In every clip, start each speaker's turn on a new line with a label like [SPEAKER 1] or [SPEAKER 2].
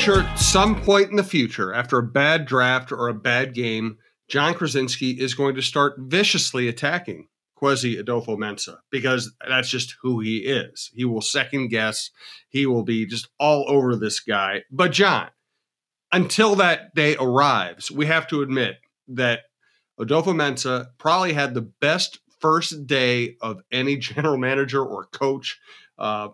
[SPEAKER 1] Sure at some point in the future, after a bad draft or a bad game, Jon Krawczynski is going to start viciously attacking Kwesi Adofo-Mensah because that's just who he is. He will second guess. He will be just all over this guy. But John, until that day arrives, we have to admit that Adofo-Mensah probably had the best first day of any general manager or coach uh,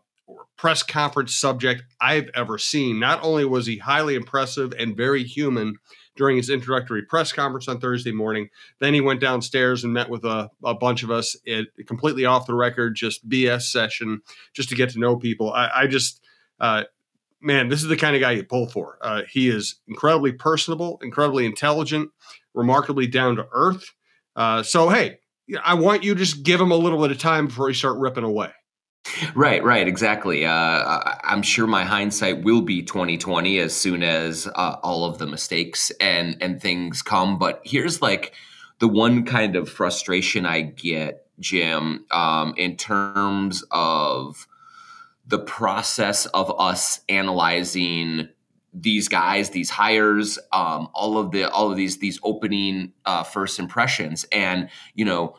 [SPEAKER 1] press conference subject I've ever seen. Not only was he highly impressive and very human during his introductory press conference on Thursday morning, then he went downstairs and met with a, a bunch of us, it, completely off the record, just BS session, just to get to know people. I, I just, uh, man, this is the kind of guy you pull for. Uh, he is incredibly personable, incredibly intelligent, remarkably down to earth. Uh, so, hey, I want you to just give him a little bit of time before you start ripping away.
[SPEAKER 2] Right, right, exactly. Uh, I'm sure my hindsight will be 2020 as soon as uh, all of the mistakes and and things come. But here's like the one kind of frustration I get, Jim, um, in terms of the process of us analyzing these guys, these hires, um, all of the all of these these opening uh, first impressions, and you know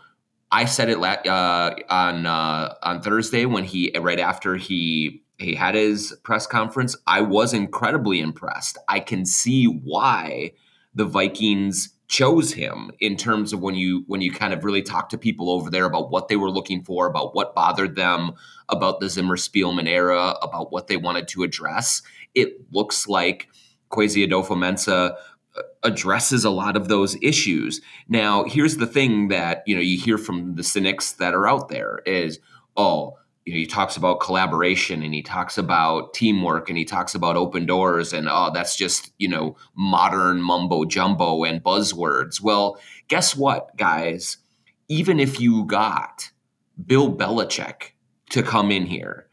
[SPEAKER 2] I said it uh, on uh, on Thursday when he right after he he had his press conference. I was incredibly impressed. I can see why the Vikings chose him in terms of when you when you kind of really talk to people over there about what they were looking for, about what bothered them, about the Zimmer Spielman era, about what they wanted to address. It looks like Kwesi Adofo-Mensah addresses a lot of those issues. Now, here's the thing that you know you hear from the cynics that are out there is, oh, you know, he talks about collaboration and he talks about teamwork and he talks about open doors and oh, that's just you know modern mumbo jumbo and buzzwords. Well, guess what, guys? Even if you got Bill Belichick to come in here,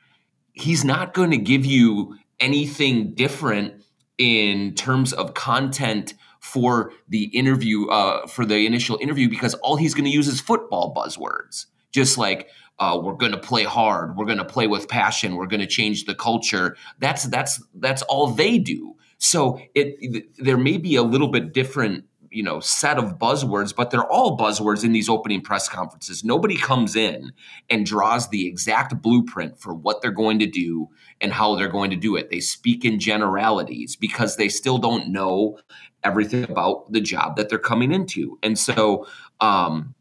[SPEAKER 2] he's not going to give you anything different in terms of content for the interview uh, for the initial interview because all he's going to use is football buzzwords. Just like uh, we're going to play hard we're going to play with passion we're going to change the culture. That's that's that's all they do. So it there may be a little bit different you know set of buzzwords but they're all buzzwords in these opening press conferences. Nobody comes in and draws the exact blueprint for what they're going to do and how they're going to do it. They speak in generalities because they still don't know everything about the job that they're coming into. And so um,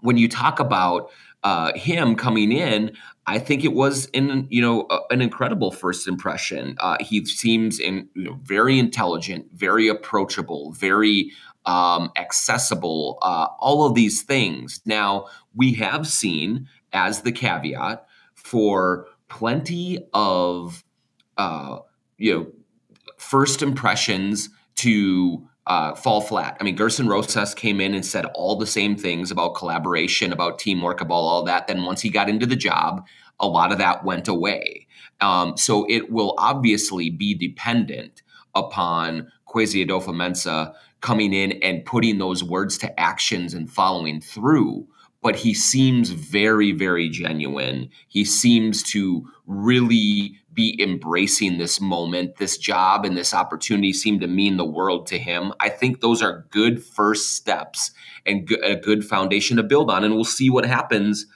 [SPEAKER 2] when you talk about uh, him coming in, I think it was in you know a, an incredible first impression. Uh, he seems in you know, very intelligent, very approachable, very um, accessible, uh, all of these things. Now, we have seen, as the caveat, for plenty of, uh, you know, first impressions to uh, fall flat. I mean, Gersson Rosas came in and said all the same things about collaboration, about teamwork, about all that. Then once he got into the job, a lot of that went away. Um, so it will obviously be dependent upon Kwesi Adofo-Mensah coming in and putting those words to actions and following through. But he seems very, very genuine. He seems to really be embracing this moment, this job, and this opportunity seem to mean the world to him. I think those are good first steps and a good foundation to build on. And we'll see what happens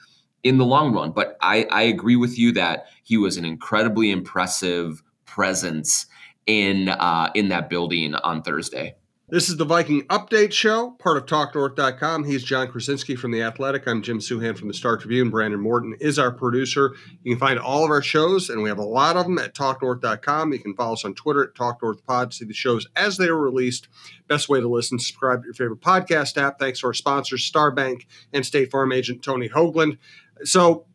[SPEAKER 2] in the long run. But I, I agree with you that he was an incredibly impressive presence in uh, in that building on Thursday.
[SPEAKER 1] This is the Viking Update Show, part of TalkNorth.com. He's Jon Krawczynski from The Athletic. I'm Jim Souhan from the Star Tribune. Brandon Morton is our producer. You can find all of our shows, and we have a lot of them at TalkNorth.com. You can follow us on Twitter at TalkNorthPod to see the shows as they are released. Best way to listen, subscribe to your favorite podcast app. Thanks to our sponsors, Starbank and State Farm agent Tony Hoaglund. So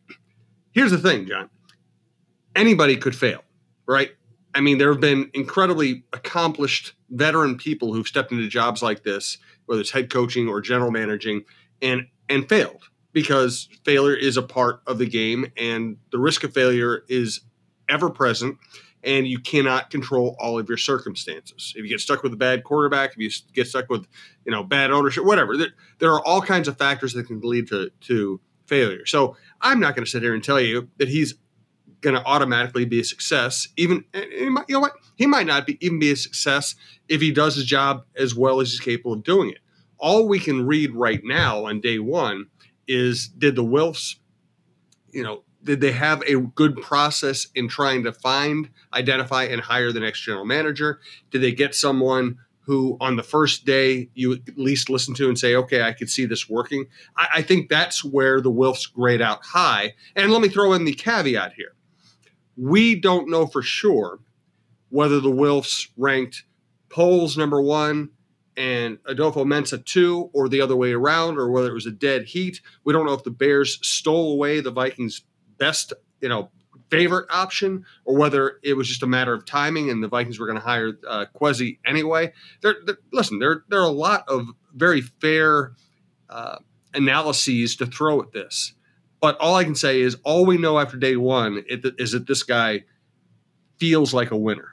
[SPEAKER 1] here's the thing, John. Anybody could fail, right? I mean, there have been incredibly accomplished veteran people who've stepped into jobs like this, whether it's head coaching or general managing, and and failed because failure is a part of the game, and the risk of failure is ever present, and you cannot control all of your circumstances. If you get stuck with a bad quarterback, if you get stuck with you know bad ownership, whatever, there, there are all kinds of factors that can lead to to failure. So I'm not going to sit here and tell you that he's going to automatically be a success. Even you know what? He might not be even be a success if he does his job as well as he's capable of doing it. All we can read right now on day one is did the Wilfs, you know, did they have a good process in trying to find, identify, and hire the next general manager? Did they get someone who on the first day you at least listen to and say, okay, I could see this working? I, I think that's where the Wilfs grade out high. And let me throw in the caveat here. We don't know for sure whether the Wilfs ranked Poles number one and Adofo-Mensah two, or the other way around, or whether it was a dead heat. We don't know if the Bears stole away the Vikings' best, you know, favorite option, or whether it was just a matter of timing and the Vikings were going to hire uh, anyway. There, there, listen, there there are a lot of very fair uh, analyses to throw at this, but all I can say is all we know after day one is that this guy feels like a winner.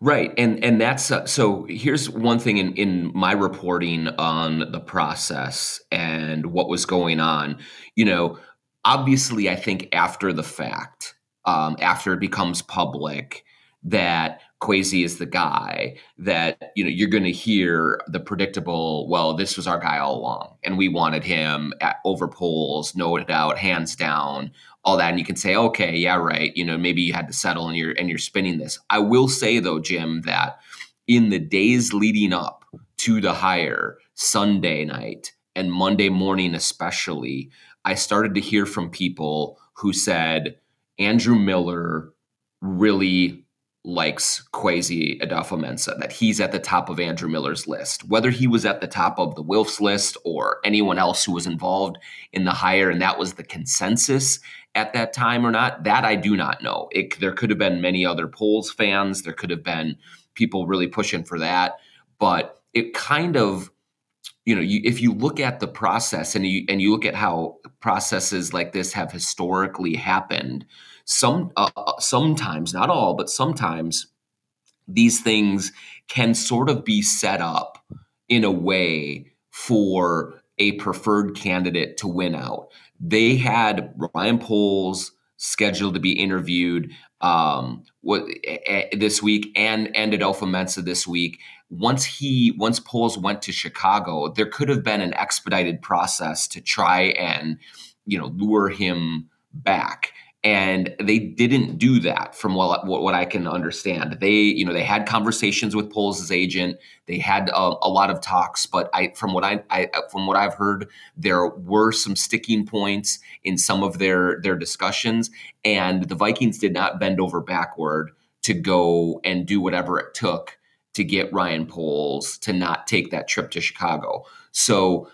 [SPEAKER 2] Right, and and that's uh, so. Here's one thing in in my reporting on the process and what was going on. You know, obviously, I think after the fact, um, after it becomes public that Kwesi is the guy that you know you're going to hear the predictable. Well, this was our guy all along, and we wanted him at, over Poles, no doubt, hands down, all that. And you can say, okay, yeah, right. You know, maybe you had to settle, and you're and you're spinning this. I will say though, Jim, that in the days leading up to the hire, Sunday night and Monday morning especially, I started to hear from people who said Andrew Miller really likes Kwesi Adofo-Mensah, that he's at the top of Andrew Miller's list. Whether he was at the top of the Wilfs list or anyone else who was involved in the hire, and that was the consensus at that time or not, that I do not know. It, there could have been many other Poles fans. There could have been people really pushing for that. But it kind of you know, you, if you look at the process and you and you look at how processes like this have historically happened, some uh, uh, sometimes, not all, but sometimes these things can sort of be set up in a way for a preferred candidate to win out. They had Ryan Poles scheduled to be interviewed um, this week and and Adofo-Mensah this week once he once Poles went to Chicago, there could have been an expedited process to try and you know lure him back and they didn't do that from what, what I can understand. They, you know, they had conversations with Poles' agent. They had a, a, lot of talks, but I, from what I, I, from what I've heard, there were some sticking points in some of their their discussions, and the Vikings did not bend over backward to go and do whatever it took to get Ryan Poles to not take that trip to Chicago. So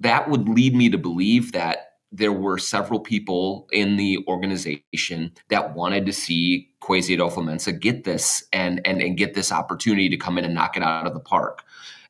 [SPEAKER 2] that would lead me to believe that there were several people in the organization that wanted to see Kwesi Adofo-Mensah get this and, and and get this opportunity to come in and knock it out of the park.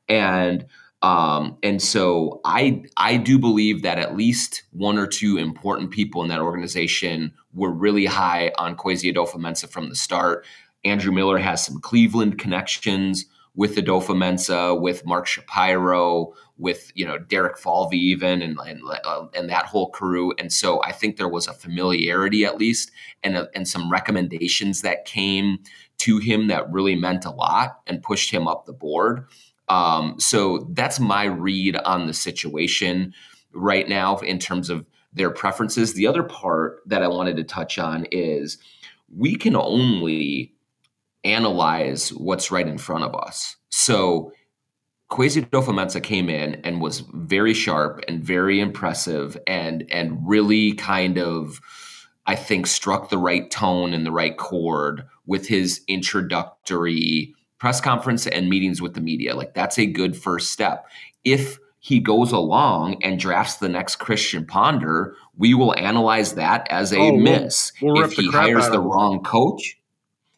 [SPEAKER 2] And um, and so I I do believe that at least one or two important people in that organization were really high on Kwesi Adofo-Mensah from the start. Andrew Miller has some Cleveland connections with Adofo-Mensah, with Mark Shapiro, with you know Derek Falvey even, and and, uh, and that whole crew. And so I think there was a familiarity at least, and a, and some recommendations that came to him that really meant a lot and pushed him up the board. Um, so that's my read on the situation right now in terms of their preferences. The other part that I wanted to touch on is we can only analyze what's right in front of us. So Kwesi Adofo-Mensah came in and was very sharp and very impressive and and really kind of I think struck the right tone and the right chord with his introductory press conference and meetings with the media. Like that's a good first step. If he goes along and drafts the next Christian Ponder, we will analyze that as a oh, miss. We'll, we'll if he hires the wrong coach,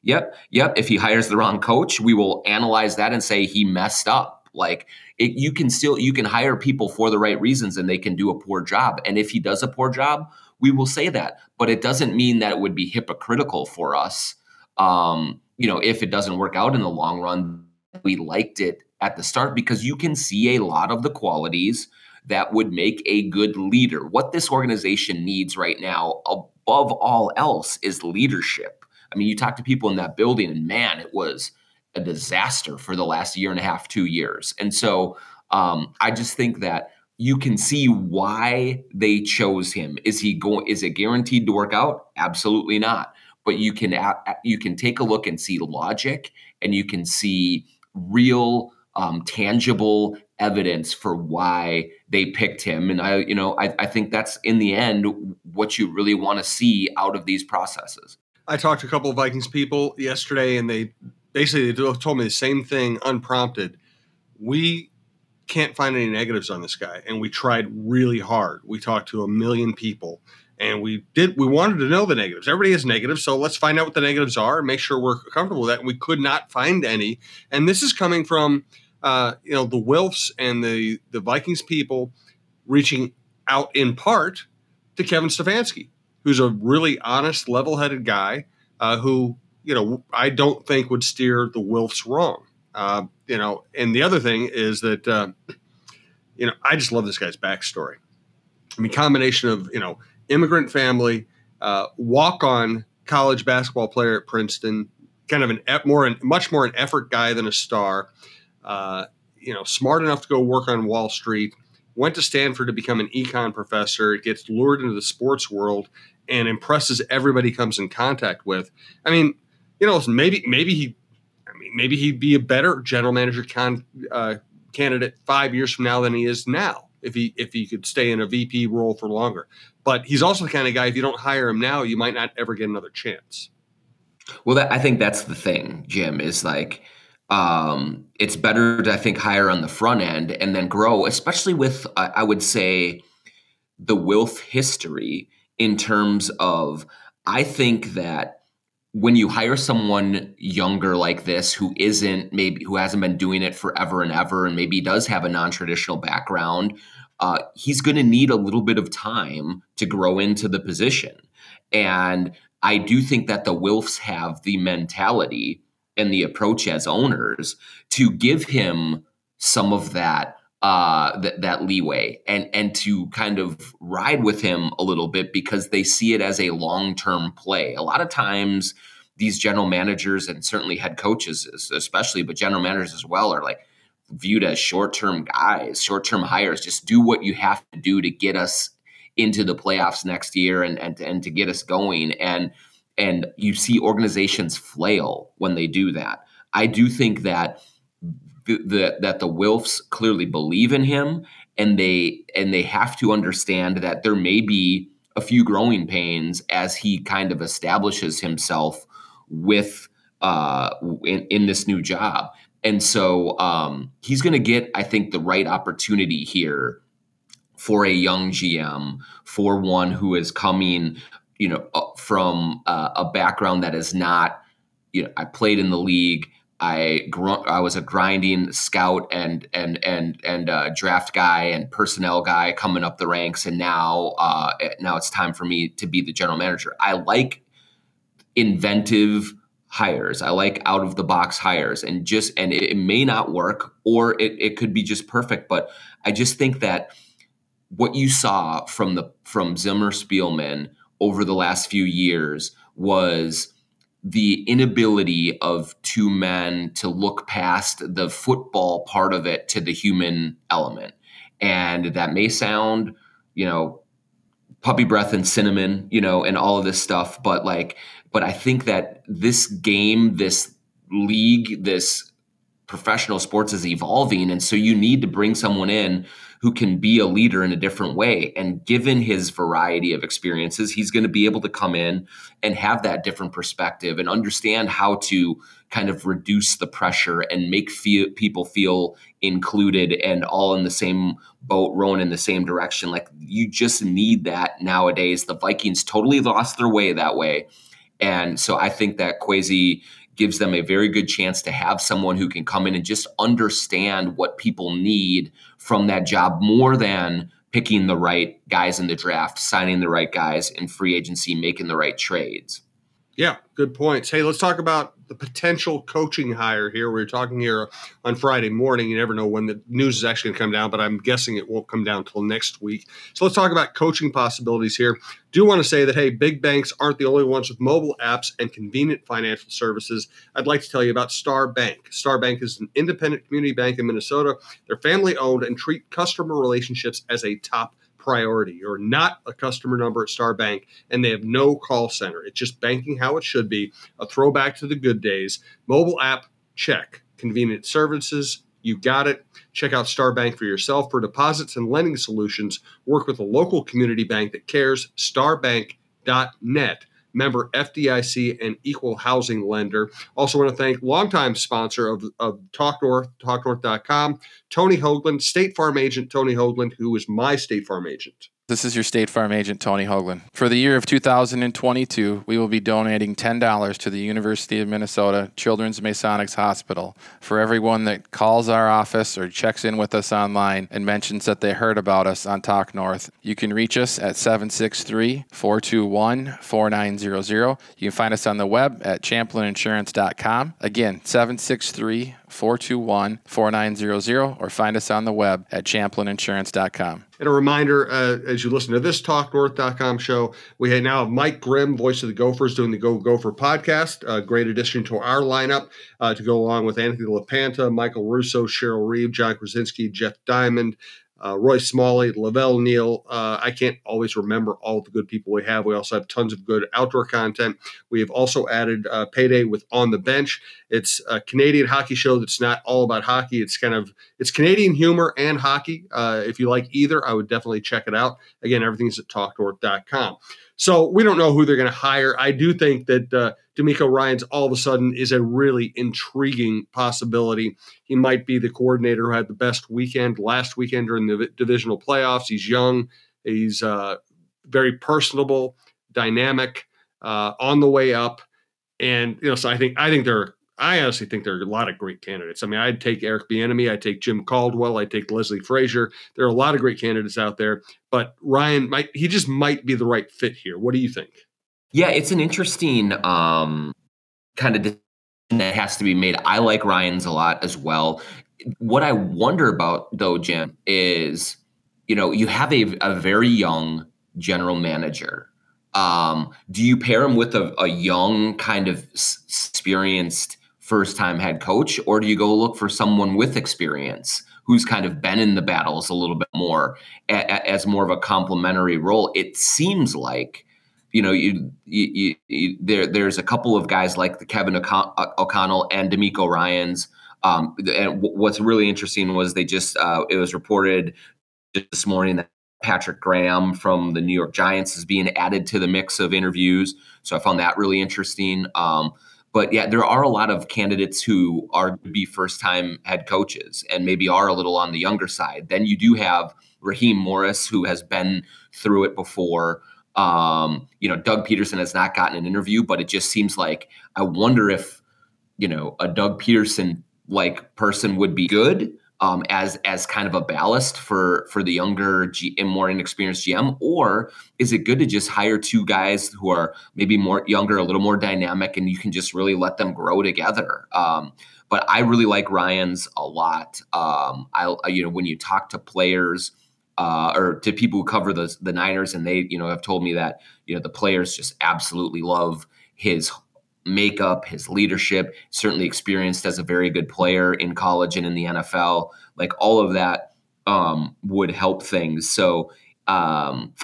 [SPEAKER 2] Yep. Yep. If he hires the wrong coach, we will analyze that and say he messed up. Like it, you can still you can hire people for the right reasons and they can do a poor job. And if he does a poor job, we will say that. But it doesn't mean that it would be hypocritical for us. Um, you know, if it doesn't work out in the long run, we liked it at the start because you can see a lot of the qualities that would make a good leader. What this organization needs right now, above all else is leadership. I mean, you talk to people in that building, and man, it was a disaster for the last year and a half, two years. And so um, I just think that you can see why they chose him. Is he going? Is it guaranteed to work out? Absolutely not. But you can you can take a look and see logic, and you can see real, um, tangible evidence for why they picked him. And I, you know, I, I think that's in the end what you really want to see out of these processes.
[SPEAKER 1] I talked to a couple of Vikings people yesterday, and they basically they told me the same thing unprompted. We can't find any negatives on this guy, and we tried really hard. We talked to a million people, and we did. We wanted to know the negatives. Everybody has negatives, so let's find out what the negatives are and make sure we're comfortable with that. And we could not find any. And this is coming from uh, you know the Wilfs and the the Vikings people reaching out in part to Kevin Stefanski, who's a really honest, level-headed guy uh, who you know I don't think would steer the Wilfs wrong. Uh, you know, and the other thing is that uh, you know I just love this guy's backstory. I mean, combination of you know immigrant family, uh, walk-on college basketball player at Princeton, kind of an more much more an effort guy than a star uh, you know, smart enough to go work on Wall Street, went to Stanford to become an econ professor, gets lured into the sports world, and impresses everybody comes in contact with. I mean, you know, maybe maybe he, I mean, maybe he'd be a better general manager con, uh, candidate five years from now than he is now if he if he could stay in a VP role for longer. But he's also the kind of guy if you don't hire him now, you might not ever get another chance.
[SPEAKER 2] Well, that, I think that's the thing, Jim. Is like um, it's better to I think hire on the front end and then grow, especially with I would say the Wilf history in terms of I think that when you hire someone younger like this who isn't maybe who hasn't been doing it forever and ever and maybe does have a non-traditional background uh, he's going to need a little bit of time to grow into the position. And i do think that the wilfs have the mentality and the approach as owners to give him some of that uh, that that leeway and and to kind of ride with him a little bit because they see it as a long term play. A lot of times, these general managers and certainly head coaches, especially, but general managers as well, are like viewed as short term guys, short term hires. Just do what you have to do to get us into the playoffs next year and and and to get us going and and you see organizations flail when they do that. I do think that the, that the Wilfs clearly believe in him, and they and they have to understand that there may be a few growing pains as he kind of establishes himself with uh, in, in this new job. And so um, he's going to get, I think, the right opportunity here for a young GM, for one who is coming you know, from uh, a background that is not, you know, I played in the league. I gr- I was a grinding scout and and and and uh, draft guy and personnel guy coming up the ranks, and now uh, now it's time for me to be the general manager. I like inventive hires. I like out of the box hires, and just and it, it may not work, or it it could be just perfect. But I just think that what you saw from the from Zimmer Spielman over the last few years was the inability of two men to look past the football part of it to the human element. And that may sound, you know, puppy breath and cinnamon, you know, and all of this stuff, but like but I think that this game, this league, this professional sports is evolving and so you need to bring someone in who can be a leader in a different way. And given his variety of experiences, he's going to be able to come in and have that different perspective and understand how to kind of reduce the pressure and make feel, people feel included and all in the same boat, rowing in the same direction. Like you just need that nowadays. The Vikings totally lost their way that way. And so I think that Kwesi gives them a very good chance to have someone who can come in and just understand what people need from that job more than picking the right guys in the draft, signing the right guys in free agency, making the right trades.
[SPEAKER 1] Yeah, good points. Hey, let's talk about the potential coaching hire here. We are talking here on Friday morning. You never know when the news is actually going to come down, but I'm guessing it won't come down until next week. So let's talk about coaching possibilities here. Do want to say that, hey, big banks aren't the only ones with mobile apps and convenient financial services. I'd like to tell you about Star Bank. Star Bank is an independent community bank in Minnesota. They're family owned and treat customer relationships as a top priority. You're not a customer number at Star Bank, and they have no call center. It's just banking how it should be, a throwback to the good days. Mobile app, check. Convenient services, you got it. Check out Star Bank for yourself for deposits and lending solutions. Work with a local community bank that cares, starbank.net member FDIC and equal housing lender. Also want to thank longtime sponsor of, of Talk North, talknorth.com, Tony Hoaglund, State Farm agent Tony Hoaglund, who is my State Farm agent.
[SPEAKER 3] This is your State Farm agent, Tony Hoaglund. For the year of 2022, we will be donating $10 to the University of Minnesota Children's Masonics Hospital for everyone that calls our office or checks in with us online and mentions that they heard about us on Talk North. You can reach us at 763 421 4900. You can find us on the web at champlininsurance.com. Again, 763 421 4900 or find us on the web at champlininsurance.com.
[SPEAKER 1] And a reminder, uh, as you listen to this TalkNorth.com show, we now have Mike Grimm, voice of the Gophers, doing the Go Gopher podcast. A great addition to our lineup uh, to go along with Anthony LaPanta, Michael Russo, Cheryl Reeve, Jon Krawczynski, Jeff Diamond, uh, Roy Smalley, Lavelle Neal. Uh, I can't always remember all the good people we have. We also have tons of good outdoor content. We have also added uh, Payday with On the Bench. It's a Canadian hockey show that's not all about hockey. It's kind of it's Canadian humor and hockey. Uh, if you like either, I would definitely check it out. Again, everything's at talknorth.com. So we don't know who they're going to hire. I do think that DeMeco Ryans all of a sudden is a really intriguing possibility. He might be the coordinator who had the best weekend last weekend during the divisional playoffs. He's young, he's uh, very personable, dynamic, uh, on the way up, and you know. So I think I think there. Are, I honestly think there are a lot of great candidates. I mean, I'd take Eric Bieniemy, I'd take Jim Caldwell, I'd take Leslie Frazier. There are a lot of great candidates out there, but Ryan might he just might be the right fit here. What do you think?
[SPEAKER 2] Yeah, it's an interesting um, kind of decision that has to be made. I like Ryans a lot as well. What I wonder about though, Jim, is you know you have a, a very young general manager. Um, do you pair him with a, a young kind of experienced? first time head coach, or do you go look for someone with experience who's kind of been in the battles a little bit more a, as more of a complementary role? It seems like you know, you, you, you, there there's a couple of guys like the Kevin O'Connell and DeMeco Ryans. Um, and w- what's really interesting was they just uh, it was reported this morning that Patrick Graham from the New York Giants is being added to the mix of interviews. So I found that really interesting. Um, but yeah, there are a lot of candidates who are to be first time head coaches and maybe are a little on the younger side. Then you do have Raheem Morris, who has been through it before. Um, you know, Doug Pederson has not gotten an interview, but it just seems like I wonder if, you know, a Doug Pederson like person would be good um, as as kind of a ballast for for the younger G, and more inexperienced GM, or is it good to just hire two guys who are maybe more younger, a little more dynamic, and you can just really let them grow together? Um, but I really like Ryans a lot. Um, I you know when you talk to players. Uh, or to people who cover the the Niners, and they, you know, have told me that you know the players just absolutely love his makeup, his leadership, certainly experienced as a very good player in college and in the NFL. Like all of that um, would help things. So um,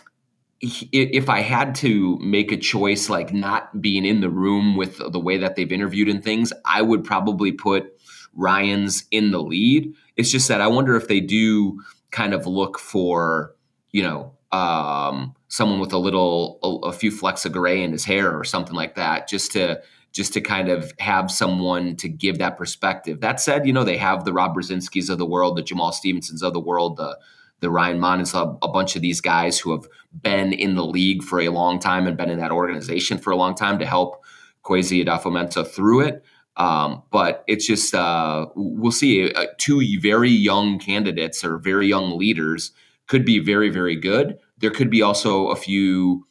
[SPEAKER 2] if I had to make a choice, like not being in the room with the way that they've interviewed and things, I would probably put Ryans in the lead. It's just that I wonder if they do kind of look for, you know, um, someone with a little a, a, few flecks of gray in his hair or something like that just to just to kind of have someone to give that perspective. That said you know they have the rob brzezinskis of the world the jamaal stephensons of the world the the ryan monnens a, a bunch of these guys who have been in the league for a long time and been in that organization for a long time to help Kwesi Adofo-Mensah through it um, but it's just uh, we'll see uh, two very young candidates or very young leaders could be very, very good. There could be also a few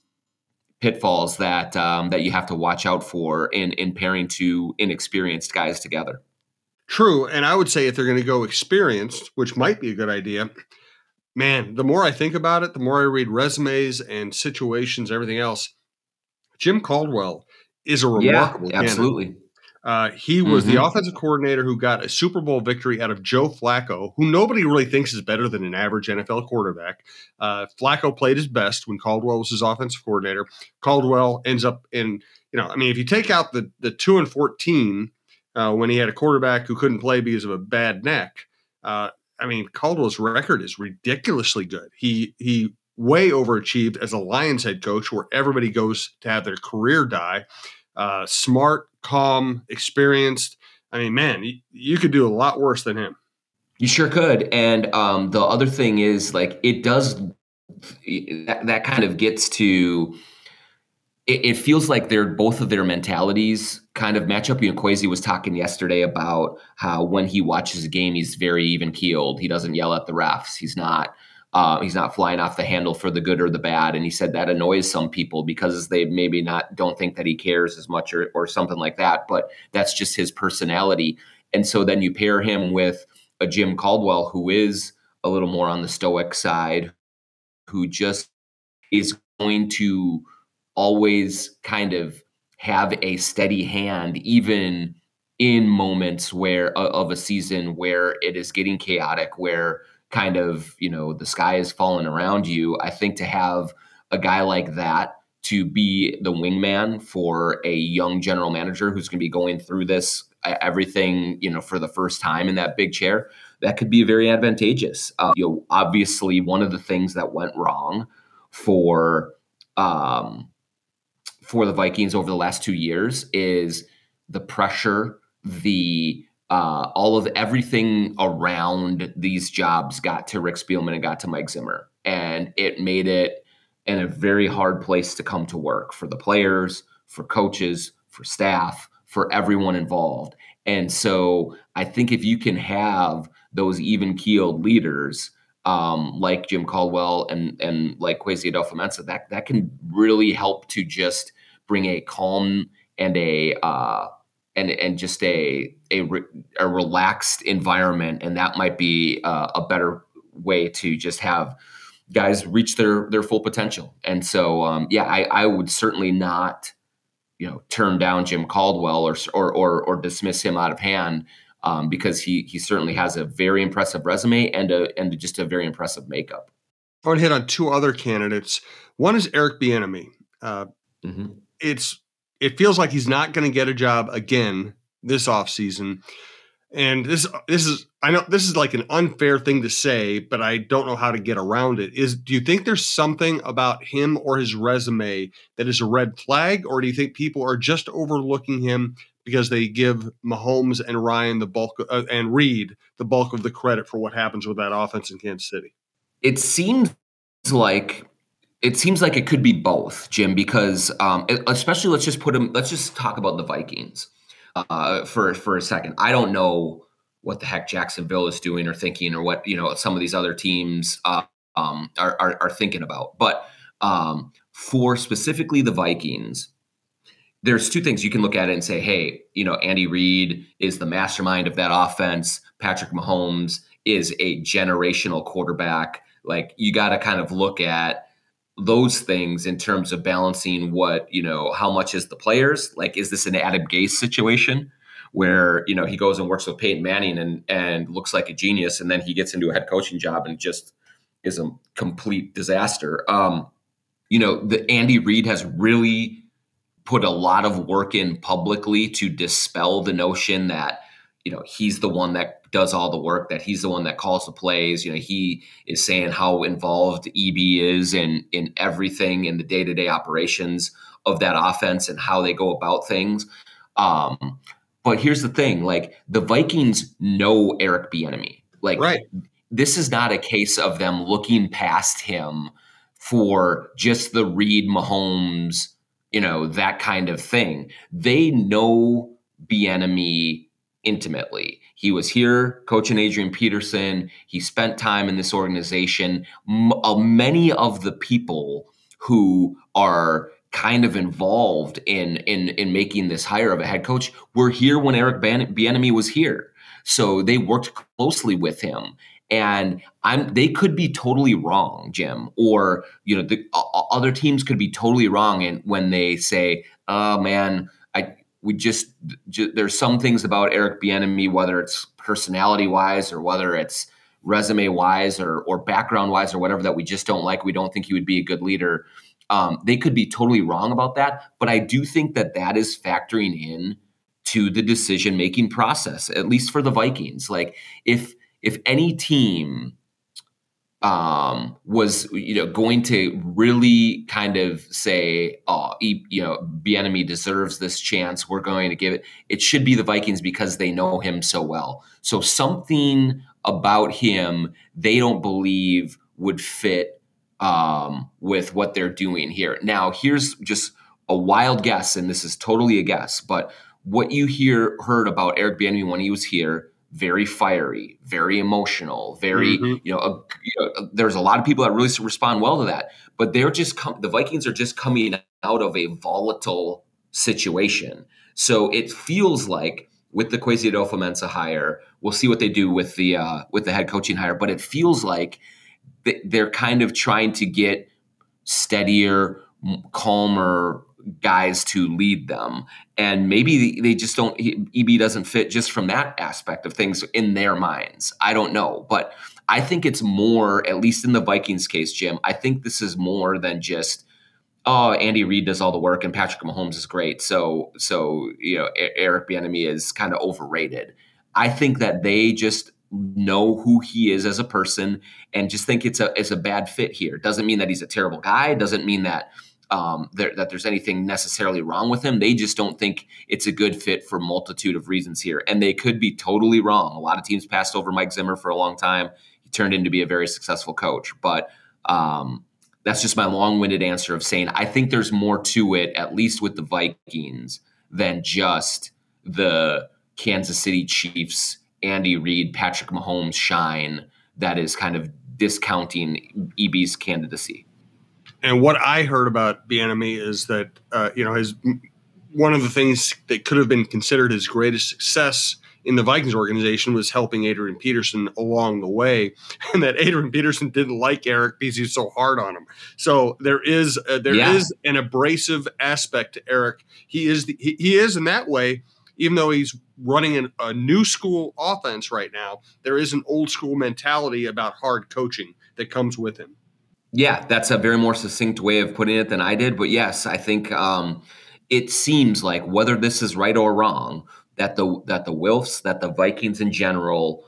[SPEAKER 2] pitfalls that um, that you have to watch out for in in pairing two inexperienced guys together.
[SPEAKER 1] True, and I would say if they're going to go experienced, which might be a good idea, man, the more I think about it, the more I read resumes and situations, everything else. Jim Caldwell is a remarkable
[SPEAKER 2] yeah, absolutely.
[SPEAKER 1] Uh, he was mm-hmm. the offensive coordinator who got a Super Bowl victory out of Joe Flacco, who nobody really thinks is better than an average NFL quarterback. Uh, Flacco played his best when Caldwell was his offensive coordinator. Caldwell ends up in, you know, I mean, if you take out the the two and fourteen uh, when he had a quarterback who couldn't play because of a bad neck, uh, I mean, Caldwell's record is ridiculously good. He he way overachieved as a Lions head coach, where everybody goes to have their career die. Uh, smart, calm, experienced. I mean, man, you, you, could do a lot worse than him.
[SPEAKER 2] You sure could. And um, the other thing is, like, it does that, that kind of gets to. It, it feels like they're both of their mentalities kind of match up. You know, Kwesi was talking yesterday about how when he watches a game, he's very even keeled. He doesn't yell at the refs. He's not uh, he's not flying off the handle for the good or the bad. And he said that annoys some people because they maybe not don't think that he cares as much or, or something like that. But that's just his personality. And so then you pair him with a Jim Caldwell who is a little more on the stoic side, who just is going to always kind of have a steady hand, even in moments where of a season where it is getting chaotic, where kind of, you know, the sky is falling around you. I think to have a guy like that to be the wingman for a young general manager who's going to be going through this everything, you know, for the first time in that big chair, that could be very advantageous. Uh, you know, obviously, one of the things that went wrong for um, for the Vikings over the last two years is the pressure, the uh, all of everything around these jobs got to Rick Spielman and got to Mike Zimmer, and it made it in a very hard place to come to work for the players, for coaches, for staff, for everyone involved. And so I think if you can have those even keeled leaders um, like Jim Caldwell and and like Kwesi Adofo-Mensah, that that can really help to just bring a calm and a uh, and and just a a, re, a relaxed environment, and that might be uh, a better way to just have guys reach their their full potential. And so, um, yeah, I, I would certainly not, you know, turn down Jim Caldwell or or or, or dismiss him out of hand um, because he he certainly has a very impressive resume and a and just a very impressive makeup.
[SPEAKER 1] I want to hit on two other candidates. One is Eric Bieniemy. Uh, mm-hmm. It's it feels like he's not going to get a job again this offseason. And this this is I know this is like an unfair thing to say, but I don't know how to get around it. Is do you think there's something about him or his resume that is a red flag, or do you think people are just overlooking him because they give Mahomes and Ryan the bulk uh, and Reid the bulk of the credit for what happens with that offense in Kansas City?
[SPEAKER 2] It seems like it seems like it could be both, Jim, because um, especially let's just put them. Let's just talk about the Vikings uh, for for a second. I don't know what the heck Jacksonville is doing or thinking, or what you know some of these other teams uh, um, are, are, are thinking about. But um, for specifically the Vikings, there's two things you can look at it and say, hey, you know, Andy Reid is the mastermind of that offense. Patrick Mahomes is a generational quarterback. Like you got to kind of look at those things in terms of balancing what you know how much is the players? Like is this an adam gase situation where you know he goes and works with peyton manning and and looks like a genius and then he gets into a head coaching job and just is a complete disaster? Um you know the andy reid has really put a lot of work in publicly to dispel the notion that you know he's the one that does all the work that he's the one that calls the plays. You know he is saying how involved eb is in in everything in the day-to-day operations of that offense and how they go about things. Um but here's the thing like the vikings know eric bieniemy. Like
[SPEAKER 1] right.
[SPEAKER 2] this is not a case of them looking past him for just the reid mahomes you know that kind of thing. They know bieniemy intimately. He was here coaching Adrian Peterson. He spent time in this organization. M- uh, many of the people who are kind of involved in in in making this hire of a head coach were here when Eric Bieniemy was here. So they worked closely with him and I'm they could be totally wrong, Jim, or you know the uh, other teams could be totally wrong and when they say, "Oh man, I we just, just there's some things about Eric Bieniemy whether it's personality wise or whether it's resume wise or or background wise or whatever that we just don't like. We don't think he would be a good leader." Um, they could be totally wrong about that, but I do think that that is factoring in to the decision making process, at least for the Vikings. Like if if any team um, was you know going to really kind of say, oh, you know, Bieniemy deserves this chance. We're going to give it. It should be the Vikings because they know him so well. So something about him they don't believe would fit um, with what they're doing here. Now, here's just a wild guess, and this is totally a guess, but what you hear heard about Eric Bieniemy when he was here, very fiery, very emotional, very mm-hmm. you, know, a, you, know, There's a lot of people that really respond well to that, but they're just com- the Vikings are just coming out of a volatile situation, so it feels like with the Kwesi Adofo-Mensah hire, we'll see what they do with the uh, with the head coaching hire, but it feels like they're kind of trying to get steadier, calmer guys to lead them. And maybe they just don't, EB doesn't fit just from that aspect of things in their minds. I don't know. But I think it's more, at least in the Vikings case, Jim, I think this is more than just, oh, Andy Reid does all the work and Patrick Mahomes is great. So, so you know, Eric Bieniemy is kind of overrated. I think that they just know who he is as a person and just think it's a it's a bad fit here. Doesn't mean that he's a terrible guy. Doesn't mean that um, there, that there's anything necessarily wrong with him. They just don't think it's a good fit for multitude of reasons here, and they could be totally wrong. A lot of teams passed over Mike Zimmer for a long time. He turned into be a very successful coach, but um, that's just my long-winded answer of saying I think there's more to it, at least with the Vikings, than just the Kansas City Chiefs Andy Reid, Patrick Mahomes shine that is kind of discounting EB's candidacy.
[SPEAKER 1] And what I heard about Bieniemy is that uh, you know his one of the things that could have been considered his greatest success in the Vikings organization was helping Adrian Peterson along the way, and that Adrian Peterson didn't like Eric because he's so hard on him. So there is uh, there yeah. is an abrasive aspect to Eric. He is the, he, he is in that way even though he's running an, a new school offense right now, there is an old school mentality about hard coaching that comes with him.
[SPEAKER 2] Yeah, that's a very more succinct way of putting it than I did. But yes, I think um, it seems like whether this is right or wrong, that the that the Wilfs, that the Vikings in general,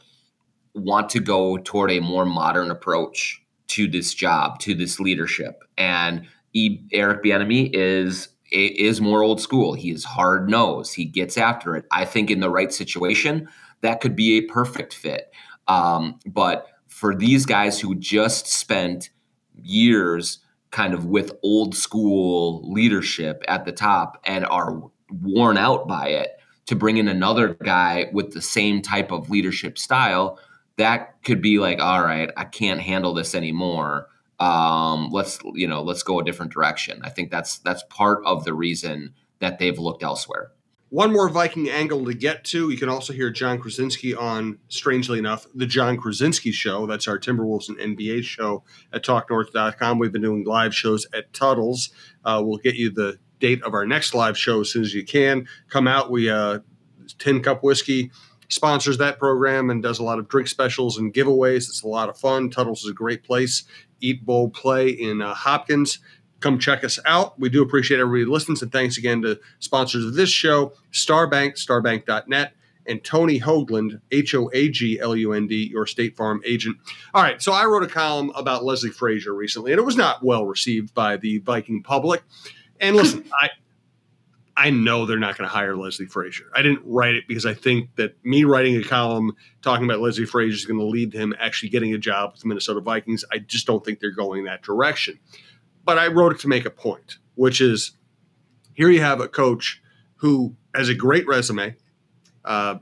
[SPEAKER 2] want to go toward a more modern approach to this job, to this leadership, and e- Eric Bieniemy is is more old school. He is hard nosed. He gets after it. I think in the right situation, that could be a perfect fit. Um, but for these guys who just spent years kind of with old school leadership at the top and are worn out by it, to bring in another guy with the same type of leadership style, that could be like, all right, I can't handle this anymore um, let's you know let's go a different direction. I think that's that's part of the reason that they've looked elsewhere.
[SPEAKER 1] One more Viking angle to get to. You can also hear Jon Krawczynski on, strangely enough, the Jon Krawczynski Show. That's our Timberwolves and NBA show at TalkNorth.com. We've been doing live shows at Tuttle's. Uh, we'll get you the date of our next live show as soon as you can. Come out. We uh, Tin Cup Whiskey sponsors that program and does a lot of drink specials and giveaways. It's a lot of fun. Tuttle's is a great place. Eat Bowl Play in uh, Hopkins. Come check us out. We do appreciate everybody who listens. And thanks again to sponsors of this show, Starbank, starbank.net, and Tony Hoaglund, H O A G L U N D, your State Farm agent. All right, so I wrote a column about Leslie Frazier recently, and it was not well received by the Viking public. And listen, I I know they're not going to hire Leslie Frazier. I didn't write it because I think that me writing a column talking about Leslie Frazier is going to lead to him actually getting a job with the Minnesota Vikings. I just don't think they're going that direction. But I wrote it to make a point, which is here you have a coach who has a great resume. Uh,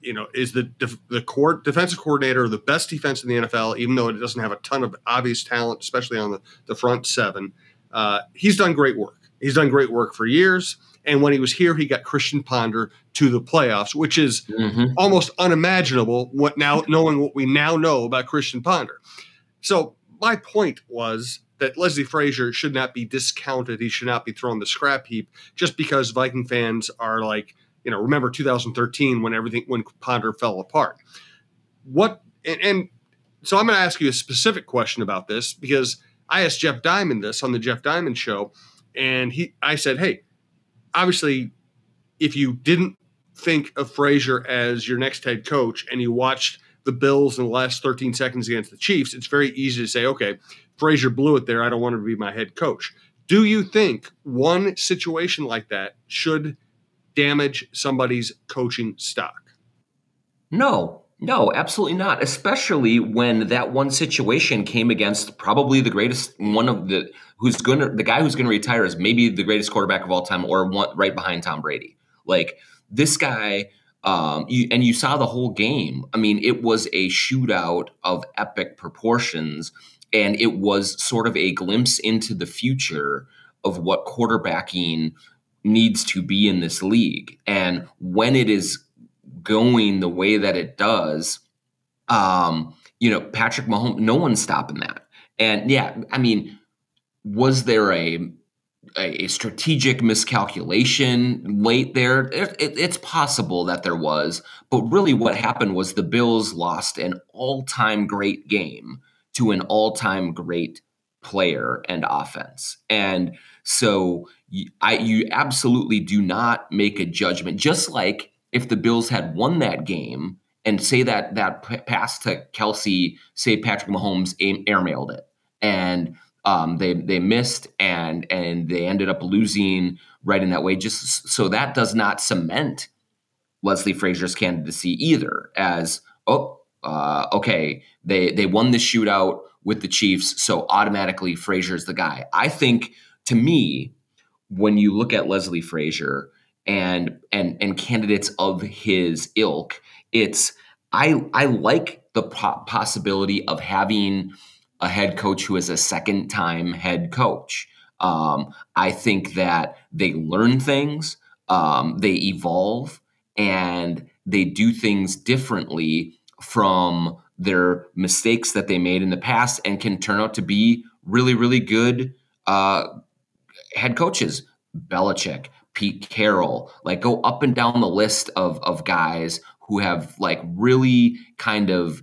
[SPEAKER 1] you know, is the def- the court defensive coordinator of the best defense in the NFL, even though it doesn't have a ton of obvious talent, especially on the, the front seven. Uh, he's done great work He's done great work for years. And when he was here, he got Christian Ponder to the playoffs, which is mm-hmm. almost unimaginable. What now, knowing what we now know about Christian Ponder. So my point was that Leslie Frazier should not be discounted. He should not be thrown the scrap heap just because Viking fans are like, you know, remember 2013 when everything when Ponder fell apart. What and, and so I'm going to ask you a specific question about this because I asked Jeff Diamond this on the Jeff Diamond show, and he I said, hey, obviously, if you didn't think of Frazier as your next head coach and you watched the Bills in the last 13 seconds against the Chiefs, it's very easy to say, okay, Frazier blew it there. I don't want to be my head coach. Do you think one situation like that should damage somebody's coaching stock?
[SPEAKER 2] No, no, absolutely not. Especially when that one situation came against probably the greatest one of the who's going to the guy who's going to retire is maybe the greatest quarterback of all time, or one right behind Tom Brady. Like this guy, um, you, and you saw the whole game. I mean, it was a shootout of epic proportions, and it was sort of a glimpse into the future of what quarterbacking needs to be in this league. And when it is going the way that it does, um, you know, Patrick Mahomes, no one's stopping that. And yeah, I mean, was there a a, strategic miscalculation late there? It, it, it's possible that there was, but really, what happened was the Bills lost an all-time great game to an all-time great player and offense, and so I you absolutely do not make a judgment. Just like if the Bills had won that game and say that that pass to Kelce, say Patrick Mahomes airmailed it, and um, they they missed and and they ended up losing right in that way. Just so that does not cement Leslie Frazier's candidacy either. As oh, uh, okay, they they won the shootout with the Chiefs, so automatically Frazier's the guy. I think to me, when you look at Leslie Frazier, and and and candidates of his ilk. It's I I like the possibility of having a head coach who is a second time head coach. Um, I think that they learn things, um, they evolve, and they do things differently from their mistakes that they made in the past and can turn out to be really, really good uh, head coaches. Belichick, Pete Carroll, like go up and down the list of of guys who have like really kind of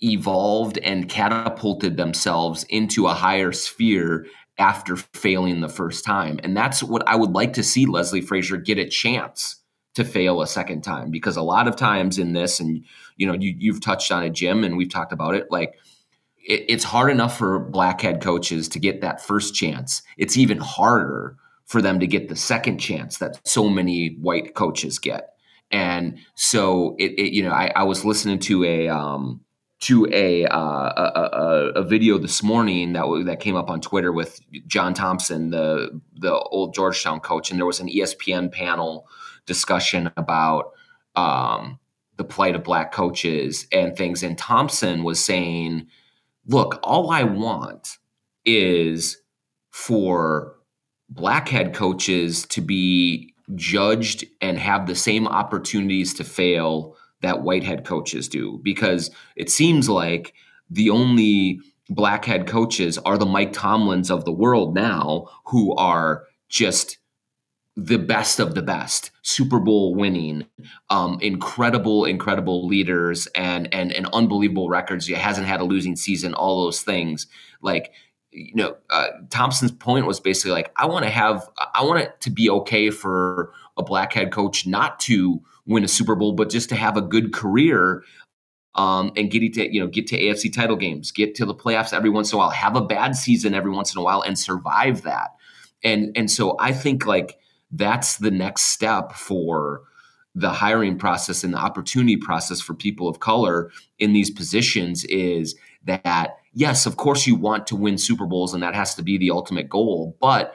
[SPEAKER 2] evolved and catapulted themselves into a higher sphere after failing the first time. And that's what I would like to see Leslie Frazier get a chance to fail a second time because a lot of times in this and you know you you've touched on it Jim and we've talked about it like it, it's hard enough for black head coaches to get that first chance. It's even harder for them to get the second chance that so many white coaches get. And so it, it you know, I, I, was listening to a um, to a, uh, a, a, a video this morning that w- that came up on Twitter with John Thompson, the the old Georgetown coach, and there was an ESPN panel discussion about um, the plight of black coaches and things. And Thompson was saying, "Look, all I want is for black head coaches to be judged and have the same opportunities to fail that white head coaches do because it seems like the only black head coaches are the Mike Tomlins of the world now who are just the best of the best super bowl winning um, incredible incredible leaders and and and unbelievable records he hasn't had a losing season all those things like you know, uh, Thompson's point was basically like, I want to have, I want it to be okay for a black head coach not to win a Super Bowl, but just to have a good career um, and get to, you know, get to AFC title games, get to the playoffs every once in a while, have a bad season every once in a while, and survive that. And and so I think like that's the next step for the hiring process and the opportunity process for people of color in these positions is that yes, of course you want to win Super Bowls and that has to be the ultimate goal, but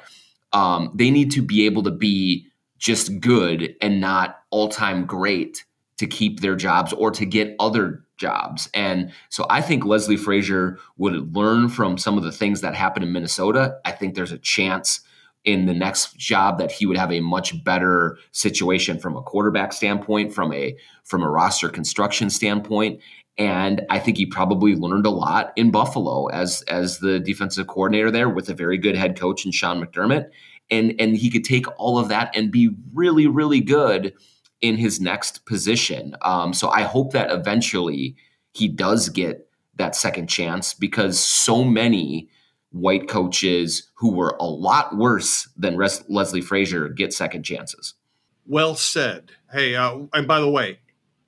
[SPEAKER 2] um, they need to be able to be just good and not all time great to keep their jobs or to get other jobs. And so I think Leslie Frazier would learn from some of the things that happened in Minnesota. I think there's a chance in the next job that he would have a much better situation from a quarterback standpoint, from a from a roster construction standpoint. And I think he probably learned a lot in Buffalo as as the defensive coordinator there with a very good head coach in Sean McDermott. And and he could take all of that and be really, really good in his next position. Um, so I hope that eventually he does get that second chance because so many white coaches who were a lot worse than Res- Leslie Frazier get second chances.
[SPEAKER 1] Well said. Hey, uh, and by the way,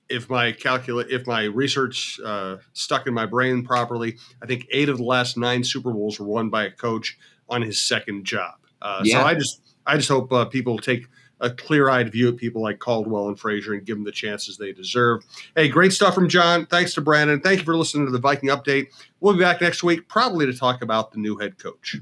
[SPEAKER 1] if my calculate if my research uh, stuck in my brain properly, I think eight of the last nine Super Bowls were won by a coach on his second job. Uh, yeah. So I just I just hope uh, people take a clear-eyed view at people like Caldwell and Frazier and give them the chances they deserve. Hey, great stuff from Jon. Thanks to Brandon. Thank you for listening to the Viking Update. We'll be back next week, probably to talk about the new head coach.